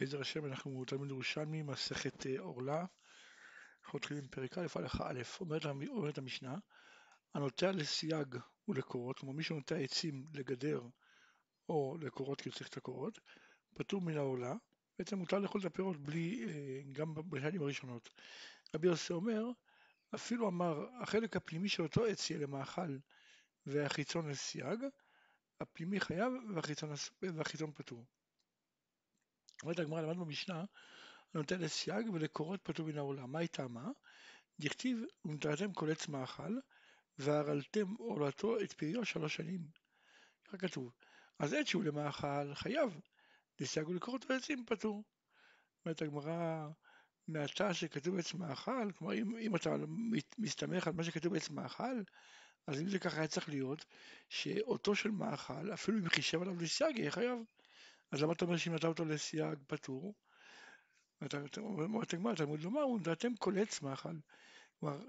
בעזר השם אנחנו תלמיד ירושלמי, מסכת אה, עורלה, אנחנו מתחילים פרק א', הלכה א', אומרת, אומרת המשנה, הנוטע לסייג ולקורות, כלומר מי שנוטע עצים לגדר או לקורות כי הוא צריך את הקורות, פטור מן העורלה, בעצם מותר לאכול את הפירות בלי, אה, גם בשנים הראשונות. רבי יוסי אומר, אפילו אמר, החלק הפנימי של אותו עץ יהיה למאכל והחיצון לסייג, הפנימי חייב והחיצון, והחיצון פטור. אומרת הגמרא, למדנו במשנה, נותן לסייג ולקורות פטור מן העולם. מה היא טעמה? דכתיב, ונטרתם כל עץ מאכל, והרלתם עולתו את פריו שלוש שנים. ככה כתוב. אז עץ שהוא למאכל חייב, לסייג ולקורות ועצים פטור. אומרת הגמרא, מהתא שכתוב עץ מאכל, כלומר אם, אם אתה מסתמך על מה שכתוב עץ מאכל, אז אם זה ככה היה צריך להיות, שאותו של מאכל, אפילו אם חישב עליו לסייג, יהיה חייב. אז למה אתה אומר שאם נתן אותו לסייג פטור? אומרת הגמרא, תלמוד לומר, ונתתם כל עץ מאכל. כלומר,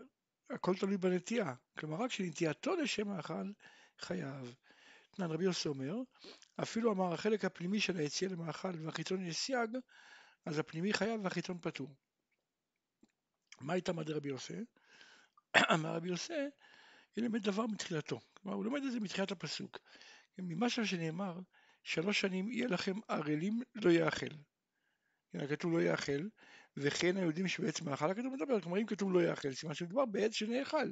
הכל תלוי בנטייה. כלומר, רק שנטייתו לשם מאכל חייב. תנן רבי יוסי אומר, אפילו אמר החלק הפנימי של היציאה למאכל והחיצון לסייג, אז הפנימי חייב והחיצון פטור. מה הייתה מדי רבי יוסי? אמר רבי יוסי, ילמד דבר מתחילתו. כלומר, הוא לומד את זה מתחילת הפסוק. ממה שנאמר, שלוש שנים יהיה לכם ערלים לא יאכל. כן, כתוב לא יאכל, וכן היודעים שבעץ מאכל הכתוב מדבר, כלומר אם כתוב לא יאכל, סימן שמדובר בעץ שנאכל.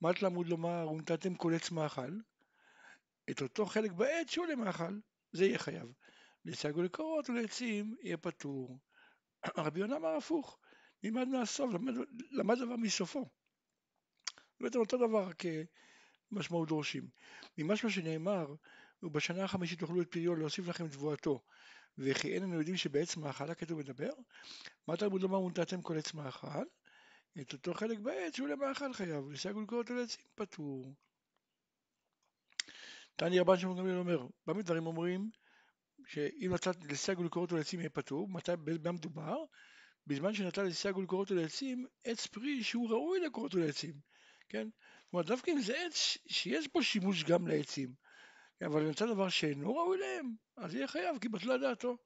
מה תלמוד לומר, ונתתם כל עץ מאכל, את אותו חלק בעץ שהוא למאכל, זה יהיה חייב. לסייגו לקורות ולעצים יהיה פטור. רבי יונה אמר הפוך, נלמד מהסוף, למד, למד דבר מסופו. בעצם אותו דבר כמשמעות דורשים. ממשהו שנאמר, ובשנה החמישית תאכלו את פריו להוסיף לכם תבואתו, וכי אין לנו יודעים שבעץ מאכל הכתוב מדבר? מה תלמוד לומר ונתתם כל עץ מאכל? את אותו חלק בעץ שהוא למאכל חייב, ולקרוא אותו לעצים פטור. תני רבן שמעון גמליאל אומר, במה דברים אומרים שאם נתת לסייג ולקרוא אותו לעצים יהיה פטור, מתי, במה מדובר? בזמן שנתן לסייג ולקרוא אותו לעצים, עץ פרי שהוא ראוי לקרוא אותו לעצים, כן? כלומר דווקא אם זה עץ שיש בו שימוש גם לעצים, אבל אם ימצא דבר שאינו ראוי להם, אז יהיה חייב, כי בטלה דעתו.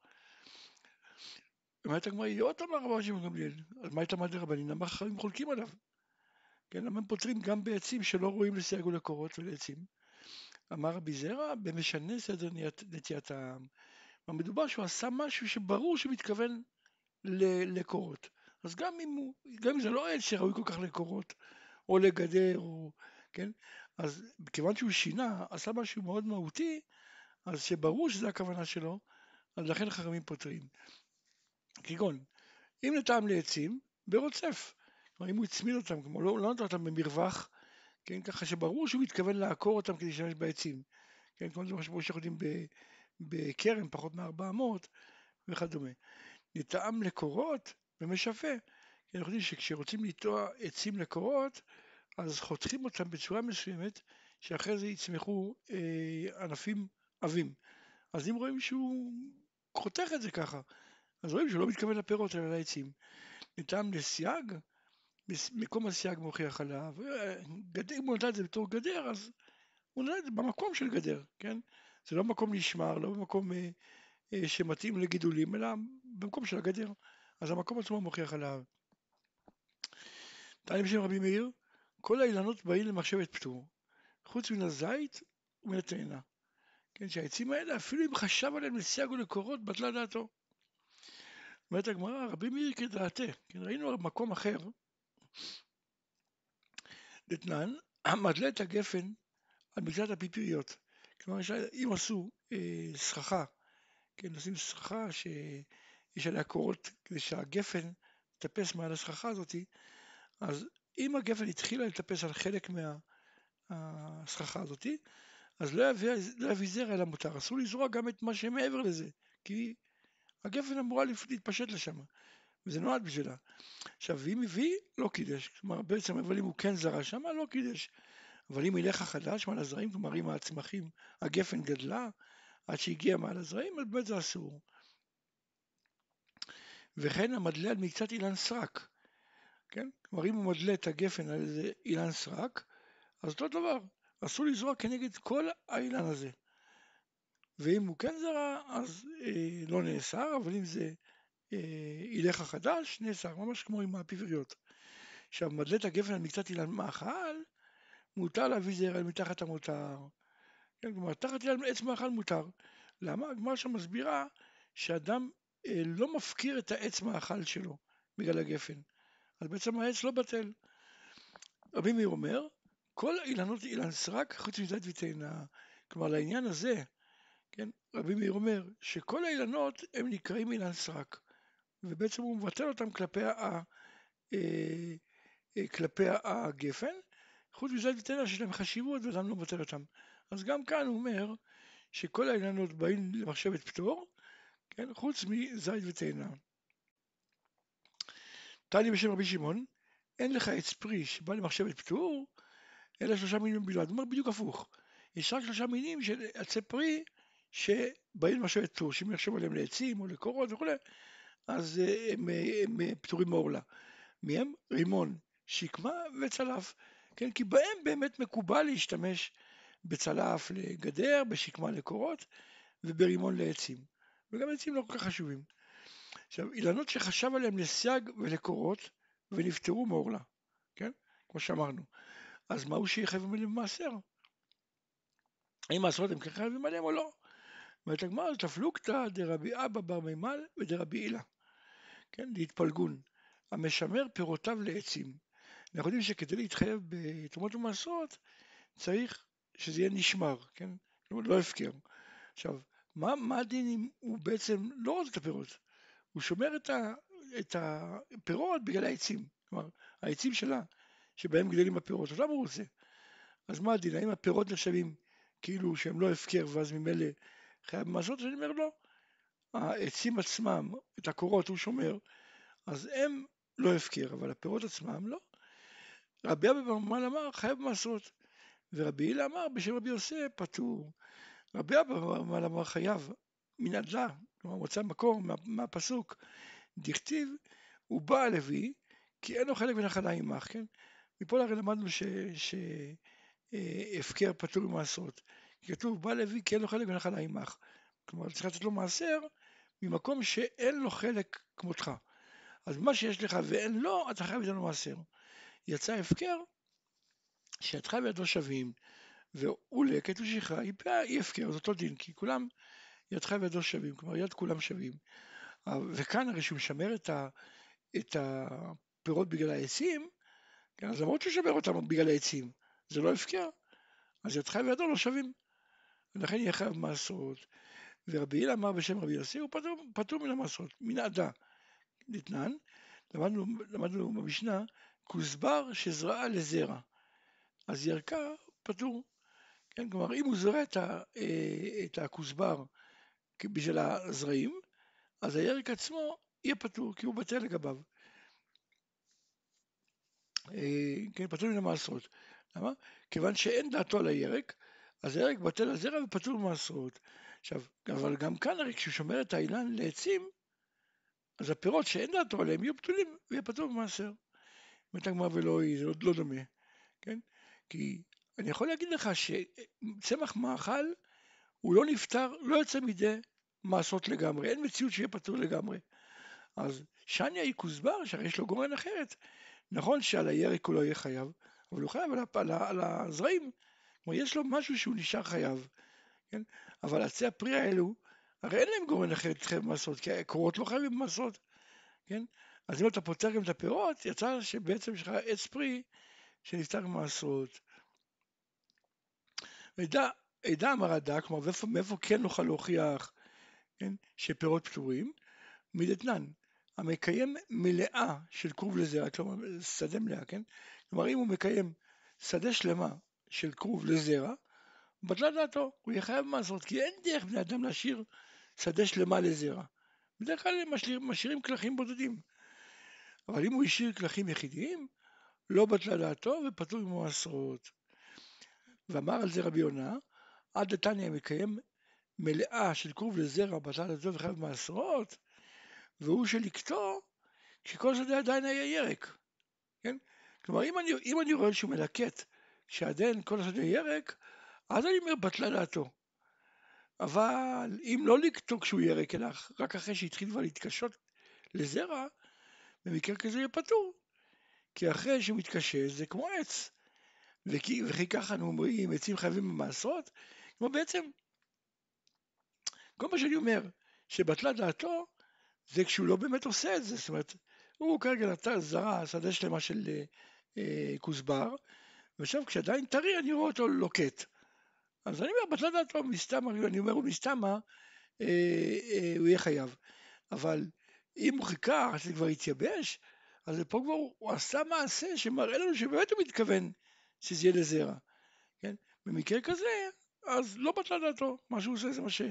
אומרת הגמרא, יאות אמר רבן שמעון גמליאל, אז מה הייתה מה דרבנין? למה חכמים חולקים עליו? כן, למה הם פותרים גם בעצים שלא ראויים לסייג ולקורות ולעצים? אמר רבי זרע, במשנה סדר נטיית העם. מדובר שהוא עשה משהו שברור שמתכוון לקורות. אז גם אם, הוא, גם אם זה לא עץ שראוי כל כך לקורות, או לגדר, או, כן? אז כיוון שהוא שינה, עשה משהו מאוד מהותי, אז שברור שזו הכוונה שלו, אז לכן חכמים פותרים. כגון, אם נטעם לעצים, ברוצף. כלומר, אם הוא הצמיד אותם, כלומר, לא, לא נתן אותם במרווח, כן, ככה שברור שהוא מתכוון לעקור אותם כדי להשתמש בעצים. כן, כמו זה מה שאנחנו יודעים בכרם, פחות מ-400 וכדומה. נטעם לקורות ומשווה. כן, אנחנו יודעים שכשרוצים לטוע עצים לקורות, אז חותכים אותם בצורה מסוימת, שאחרי זה יצמחו אה, ענפים עבים. אז אם רואים שהוא חותך את זה ככה, אז רואים שהוא לא מתכוון לפירות אלא לעצים. ניתן לסייג, מקום הסייג מוכיח עליו, גדר, אם הוא נתן את זה בתור גדר, אז הוא נתן את זה במקום של גדר, כן? זה לא מקום נשמר, לא במקום אה, אה, שמתאים לגידולים, אלא במקום של הגדר. אז המקום עצמו מוכיח עליו. תנאים בשם רבי מאיר, כל האילנות באים למחשבת פטור, חוץ מן הזית ומן התאנה. כן, שהעצים האלה, אפילו אם חשב עליהם לסייג ולקורות, בטלה דעתו. אומרת הגמרא, רבי מאיר כדעתה, כן, ראינו מקום אחר, דתנן, מדלה את הגפן על מקצת הפיפריות. כלומר, אם עשו אה, סככה, כן, עושים סככה שיש עליה קורות כדי שהגפן יטפס מעל הסככה הזאתי, אז אם הגפן התחילה לטפס על חלק מהסככה הזאתי, אז לא יביא, לא יביא זרע אלא מותר. אסור לזרוע גם את מה שמעבר לזה, כי הגפן אמורה להתפשט לשם, וזה נועד בשבילה. עכשיו, אם הביא, לא קידש. כלומר, בעצם, אבל אם הוא כן זרע שם, לא קידש. אבל אם ילך החדש מעל הזרעים, כלומר, אם הצמחים, הגפן גדלה עד שהגיע מעל הזרעים, אז באמת זה אסור. וכן המדלה על מקצת אילן סרק. כן? כלומר, אם הוא מדלה את הגפן על איזה אילן סרק, אז אותו דבר, אסור לזרוע כנגד כל האילן הזה. ואם הוא כן זרע, אז אה, לא נאסר, אבל אם זה אה, הילך החדש, נאסר, ממש כמו עם הפיבריות. עכשיו, מדלת הגפן על מקצת אילן מאכל, מותר להביא זרע מתחת המותר. כן, כלומר, תחת אילן עץ מאכל מותר. למה? הגמרא שם מסבירה שאדם אה, לא מפקיר את העץ מאכל שלו בגלל הגפן. אז בעצם העץ לא בטל. רבי מאיר אומר, כל האילנות אילן סרק חוץ מזית ותאנה. כלומר, לעניין הזה, כן, רבי מאיר אומר שכל האילנות הם נקראים אילן סרק, ובעצם הוא מבטל אותם כלפי, ה, אה, אה, כלפי הגפן, חוץ מזית ותאנה שיש להם חשיבות ואדם לא מבטל אותם. אז גם כאן הוא אומר שכל האילנות באים למחשבת פטור, כן, חוץ מזית ותאנה. תני בשם רבי שמעון, אין לך עץ פרי שבא למחשבת פטור, אלא שלושה מינים בלבד. הוא אומר בדיוק הפוך. יש רק שלושה מינים של עצי פרי שבאים למחשבת פטור, שאם יחשבו עליהם לעצים או לקורות וכולי, אז אה, הם, אה, הם, הם פטורים מעורלה. מהם? רימון, שקמה וצלף. כן, כי בהם באמת מקובל להשתמש בצלף לגדר, בשקמה לקורות וברימון לעצים. וגם עצים לא כל כך חשובים. עכשיו, אילנות שחשב עליהם לסייג ולקורות ונפטרו מעורלה, כן? כמו שאמרנו. אז מהו שיחייב עליהם במעשר? האם מעשרות הם כן חייבים עליהם או לא? אומרת הגמרא, תפלוגתא דרבי אבא בר מימל ודרבי הילה, כן? להתפלגון. המשמר פירותיו לעצים. אנחנו יודעים שכדי להתחייב בתרומות ומעשרות צריך שזה יהיה נשמר, כן? לא הפקר. עכשיו, מה, מה הדין אם הוא בעצם לא רוצה את הפירות? הוא שומר את, ה, את הפירות בגלל העצים, כלומר העצים שלה, שבהם גדלים הפירות, אז למה הוא רוצה? אז מה הדין? האם הפירות נחשבים כאילו שהם לא הפקר ואז ממילא חייב במעשות? אני אומר לא. העצים עצמם, את הקורות הוא שומר, אז הם לא הפקר, אבל הפירות עצמם לא. רבי אבא במעל אמר חייב במעשרות, ורבי הילה אמר בשם רבי יוסף פטור. רבי אבא אמר חייב מנדלה, כלומר מוצא מקור מה, מהפסוק, דכתיב, הוא בא הלוי, כי אין לו חלק ונחלה עמך, כן? מפה הרי למדנו שהפקר אה, פטור ממעשרות. כתוב, בא לוי כי אין לו חלק ונחלה עמך. כלומר, צריך לתת לו מעשר ממקום שאין לו חלק כמותך. אז מה שיש לך ואין לו, אתה חייב לתת מעשר. יצא הפקר, שידך וידו שווים, והוא לקט ושכחה, היא הפקר, זה אותו דין, כי כולם ידך וידו שווים, כלומר יד כולם שווים. וכאן הרי שהוא משמר את, ה, את הפירות בגלל העצים, כן, אז למרות שהוא שומר אותם בגלל העצים, זה לא הפקר, אז ידך וידו לא שווים. ולכן יהיה חייב מעשרות. ורבי הילה אמר בשם רבי יוסי, הוא פטור, פטור מן המעשרות, מן עדה. נתנן, למדנו, למדנו במשנה, כוסבר שזרעה לזרע. אז ירקה פטור. כן, כלומר, אם הוא זורע את, אה, הכוסבר בשביל הזרעים, אז הירק עצמו יהיה פטור, כי הוא בטל לגביו. אה, כן, פטור מן המעשרות. למה? כיוון שאין דעתו על הירק, אז הירק בטל הזרע ופטור ממעשרות. עכשיו, אבל גם כאן הרי כשהוא שומר את האילן לעצים, אז הפירות שאין דעתו עליהם יהיו פתולים ויהיה פטור במעשר. אומרת הגמרא ולא היא, זה לא, לא דומה, כן? כי אני יכול להגיד לך שצמח מאכל הוא לא נפטר, לא יוצא מידי מעשות לגמרי, אין מציאות שיהיה פטור לגמרי. אז שניה היא כוסבר, שהרי יש לו גורן אחרת. נכון שעל הירק הוא לא יהיה חייב, אבל הוא חייב על, על, על הזרעים. כלומר, יש לו משהו שהוא נשאר חייב, כן? אבל עצי הפרי האלו, הרי אין להם גורן אחר להתחייב במעשות, כי הקורות לא חייבים במעשות, כן? אז אם אתה פותר גם את הפירות, יצא שבעצם יש לך עץ פרי שנפתח במעשרות. עדה אמר הדק, כלומר מאיפה, מאיפה כן נוכל להוכיח כן, שפירות פטורים? מדתנן, המקיים מלאה של כרוב לזרע, כלומר שדה מלאה, כן? כלומר אם הוא מקיים שדה שלמה של כרוב לזרע, בטלה דעתו, הוא יהיה חייב במעשרות, כי אין דרך בני אדם להשאיר שדה שלמה לזרע. בדרך כלל הם משאיר, משאירים כלכים בודדים. אבל אם הוא השאיר כלכים יחידים, לא בטלה דעתו ופטור ממעשרות. ואמר על זה רבי יונה, עד לתניא מקיים מלאה של כרוב לזרע בטלה דעתו וחייב במעשרות, והוא שלקטו כשכל שדה עדיין היה ירק. כן? כלומר, אם אני, אם אני רואה שהוא מלקט כשעדיין כל השדה ירק, אז אני אומר בטלה דעתו. אבל אם לא לקטור כשהוא ירק, אלא רק אחרי שהתחיל כבר להתקשות לזרע, במקרה כזה יהיה פטור. כי אחרי שהוא מתקשה זה כמו עץ. וכי, וכי ככה אנו אומרים, עצים חייבים במעשרות? כלומר בעצם, כל מה שאני אומר, שבטלה דעתו, זה כשהוא לא באמת עושה את זה. זאת אומרת, הוא כרגע נתן זרה, שדה שלמה של אה, אה, כוסבר, ועכשיו כשעדיין טרי אני רואה אותו לוקט. אז אני אומר, בטלה דעתו, מסתם, אני אומר, הוא מסתם, אה, אה, הוא יהיה חייב. אבל אם הוא חיכה, אז זה כבר התייבש, אז פה כבר הוא עשה מעשה שמראה לנו שבאמת הוא מתכוון שזה יהיה לזרע. כן? במקרה כזה, אז לא בטלה דעתו, מה שהוא עושה זה מה, ש,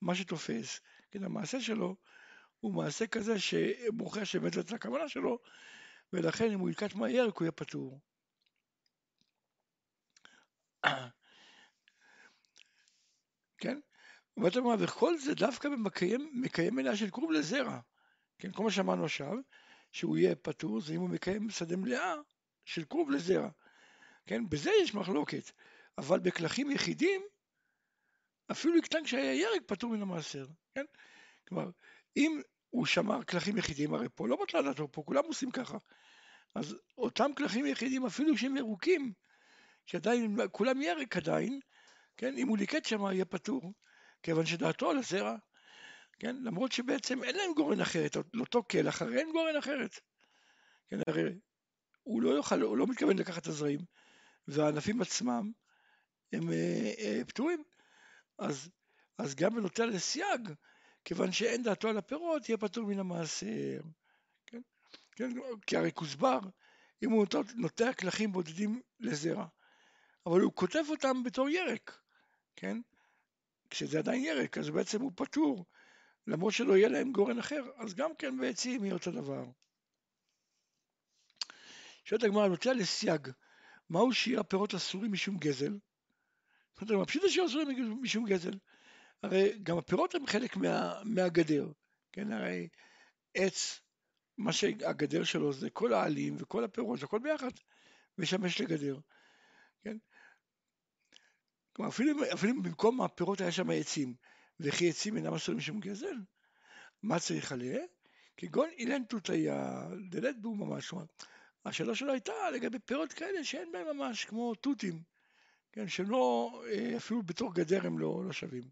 מה שתופס. כן, המעשה שלו הוא מעשה כזה שמוכיח שבאמת זאת הכוונה שלו, ולכן אם הוא ילקט מהר הוא יהיה פטור. כן? ואתה אומר, וכל זה דווקא מקיים, מקיים מלאה של קרוב לזרע. כן, כל מה שאמרנו עכשיו, שהוא יהיה פטור, זה אם הוא מקיים שדה מלאה של קרוב לזרע. כן, בזה יש מחלוקת, אבל בכלכים יחידים, אפילו יקטן כשהיה ירק פטור מן המעשר, כן? כלומר, אם הוא שמר כלכים יחידים, הרי פה לא בטלה דעתו, פה כולם עושים ככה. אז אותם כלכים יחידים, אפילו כשהם ירוקים, שעדיין, כולם ירק עדיין, כן, אם הוא ליקט שם יהיה פטור, כיוון שדעתו על הזרע, כן, למרות שבעצם אין להם גורן אחרת, לאותו קלח, הרי אין גורן אחרת. כן, הרי הוא לא יוכל, הוא לא מתכוון לקחת את הזרעים, והענפים עצמם הם אה, אה, פטורים. אז, אז גם בנוטה לסייג, כיוון שאין דעתו על הפירות, יהיה פטור מן המעשר. כן? כן? כי הרי כוסבר, אם הוא נוטע כלכים בודדים לזרע, אבל הוא כותב אותם בתור ירק, כן? כשזה עדיין ירק, אז בעצם הוא פטור, למרות שלא יהיה להם גורן אחר, אז גם כן בעצים יהיה אותו דבר. שואלת הגמרא, נוטע לסייג, מהו שיר הפירות אסורים משום גזל? זאת אומרת, פשוט השיר אסורים משום גזל. הרי גם הפירות הם חלק מה, מהגדר, כן, הרי עץ, מה שהגדר שלו זה כל העלים וכל הפירות, הכל ביחד, משמש לגדר, כן. כלומר, אפילו, אפילו במקום הפירות היה שם עצים, וכי עצים אינם אסורים משום גזל, מה צריך עליה? כגון אילן תותיה, דלת בו ממש, השאלה שלו הייתה לגבי פירות כאלה שאין בהם ממש, כמו תותים, כן, שהם לא, אה, אפילו בתור גדר הם לא, לא שווים.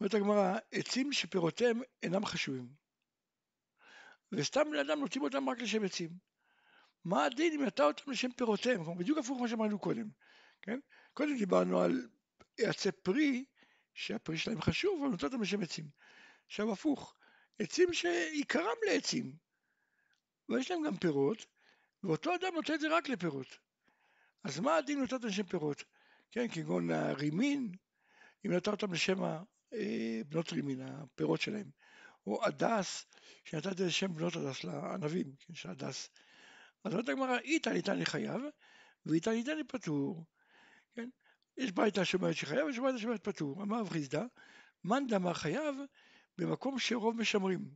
אומרת הגמרא, עצים שפירותיהם אינם חשובים. וסתם בני אדם נוטים אותם רק לשם עצים. מה הדין אם נטע אותם לשם פירותיהם? כלומר, בדיוק הפוך ממה שאמרנו קודם, כן? קודם דיברנו על עצי פרי, שהפרי שלהם חשוב, אבל נוטע אותם לשם עצים. עכשיו הפוך, עצים שעיקרם לעצים, ויש להם גם פירות, ואותו אדם נוטה את זה רק לפירות. אז מה הדין אותם לשם פירות? כן, כגון הרימין, אם נטע אותם לשם אה, בנות רימין, הפירות שלהם, או הדס, שנתת את שם בנות הדס לענבים, כן, של הדס. אז אומרת הגמרא, איתה ניתן לי חייב, ואיתה ניתן לי פטור. כן? יש ברייתא שאומרת שחייב, יש ברייתא שאומרת פטור. אמר רב חיסדא, מאן דאמר חייב במקום שרוב משמרים.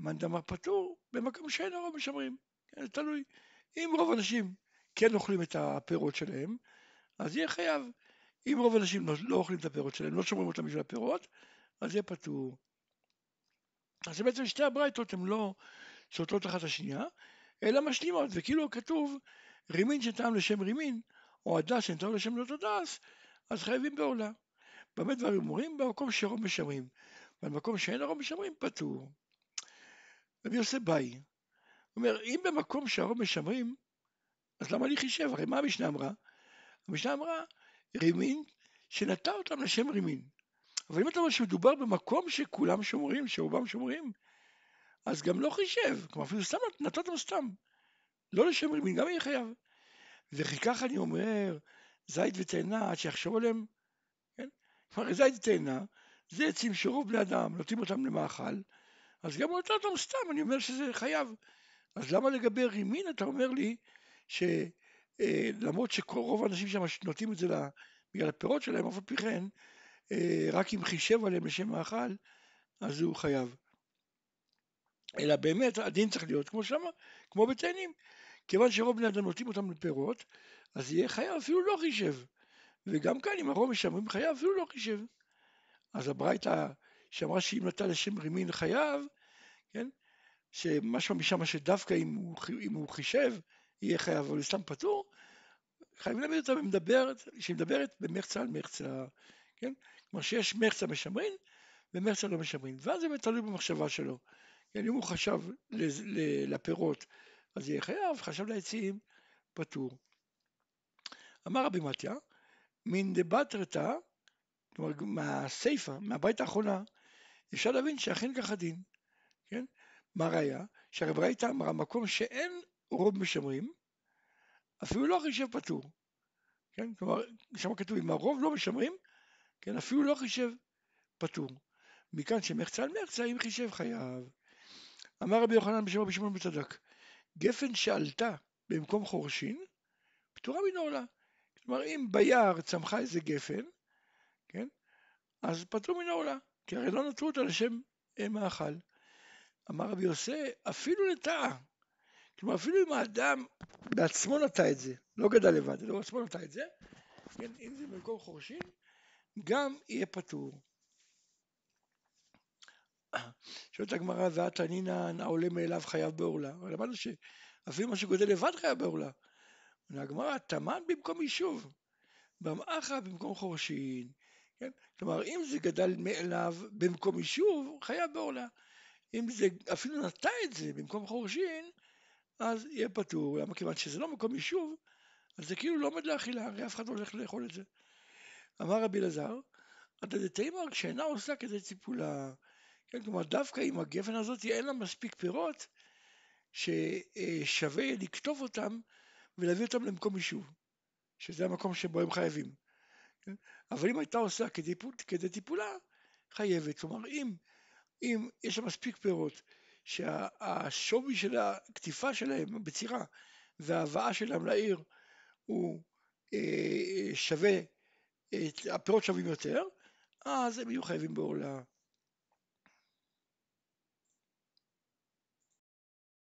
מאן דאמר פטור במקום שאין רוב משמרים. זה תלוי. אם רוב האנשים כן אוכלים את הפירות שלהם, אז יהיה חייב. אם רוב האנשים לא, לא אוכלים את הפירות שלהם, לא שומרים אותם בשביל הפירות, אז יהיה פטור. אז בעצם שתי הברייתות הן לא סותרות אחת השנייה, אלא משלימות, וכאילו כתוב רימין שטעם לשם רימין, או הדס שטעם לשם לא תדס, אז חייבים בעולה. במה דברים אומרים? במקום שרוב משמרים, במקום שאין הרוב משמרים פטור. רבי יוסף באי, אומר, אם במקום שהרוב משמרים, אז למה אני חישב? הרי מה המשנה אמרה? המשנה אמרה, רימין שנטע אותם לשם רימין. אבל אם אתה אומר שמדובר במקום שכולם שומרים, שרובם שומרים, אז גם לא חישב, כלומר אפילו סתם נטע אותם סתם, לא לשם רימין, גם יהיה חייב. וכי ככה אני אומר, זית ותאנה, עד שיחשוב עליהם, כן? כלומר זית ותאנה, זה עצים שרוב בני אדם נוטים אותם למאכל, אז גם נוטע אותם סתם, אני אומר שזה חייב. אז למה לגבי רימין אתה אומר לי ש... אה, שרוב האנשים שם נוטים את זה בגלל הפירות שלהם, אף על פי כן, אה, רק אם חישב עליהם לשם מאכל, אז הוא חייב. אלא באמת הדין צריך להיות כמו שמה, כמו בתאנים. כיוון שרוב בני אדם נוטים אותם לפירות, אז יהיה חייב, אפילו לא חישב. וגם כאן אם הרוב משמרים חייב אפילו לא חישב. אז הברייתא שאמרה שאם נטל לשם רימין חייב, כן, שמשמע משם שדווקא אם הוא, אם הוא חישב יהיה חייב, אבל הוא סתם פטור, חייבים להבין אותה ומדברת, שהיא מדברת במחצה על מחצה, כן? כלומר שיש מחצה משמרין ומחצה לא משמרין, ואז זה תלוי במחשבה שלו. כן, אם הוא חשב לפירות אז יהיה חייב, חשב לעצים, פטור. אמר רבי מתיה, מן דבטרתא, כלומר מהסיפא, מהבית האחרונה, אפשר להבין שאכן ככה דין, כן? מה ראיה? שהרי ברייתא אמרה מקום שאין רוב משמרים, אפילו לא חישב פטור, כן? כלומר, שם כתוב אם הרוב לא משמרים, כן? אפילו לא חישב פטור. מכאן שמחצה על מחצה אם חישב חייב. אמר רבי יוחנן בשם רבי שמעון בצדק, גפן שעלתה במקום חורשין, פטורה מן העולה. כלומר, אם ביער צמחה איזה גפן, כן? אז פטרו מן העולה, כי הרי לא נטרו אותה לשם מאכל. אמר רבי יוסי, אפילו לטאה. כלומר, אפילו אם האדם בעצמו נטע את זה, לא גדל לבד, אלא בעצמו נטע את זה, כן, אם זה במקום חורשין, גם יהיה פטור. שואלת הגמרא, ואת ענינן העולה מאליו חייב בעורלה. אבל למדנו שאפילו מה שגודל לבד חייב בעורלה. הגמרא, תמן במקום יישוב, במאחה במקום חורשין. כן? כלומר, אם זה גדל מאליו במקום יישוב, חייב בעורלה. אם זה אפילו נטע את זה במקום חורשין, אז יהיה פטור. למה? כיוון שזה לא מקום יישוב, אז זה כאילו לא עומד לאכילה, הרי אף אחד לא הולך לאכול את זה. אמר רבי אלעזר, הדתימר כשאינה עושה כדי ציפולה. כן, כלומר, דווקא אם הגפן הזאת אין לה מספיק פירות, ששווה לקטוף אותם ולהביא אותם למקום יישוב, שזה המקום שבו הם חייבים. כן? אבל אם הייתה עושה כדי, כדי טיפולה, חייבת. כלומר, אם, אם יש לה מספיק פירות, שהשווי של הקטיפה שלהם בצירה וההבאה שלהם לעיר הוא אה, שווה, הפירות שווים יותר, אז הם יהיו חייבים בעולה.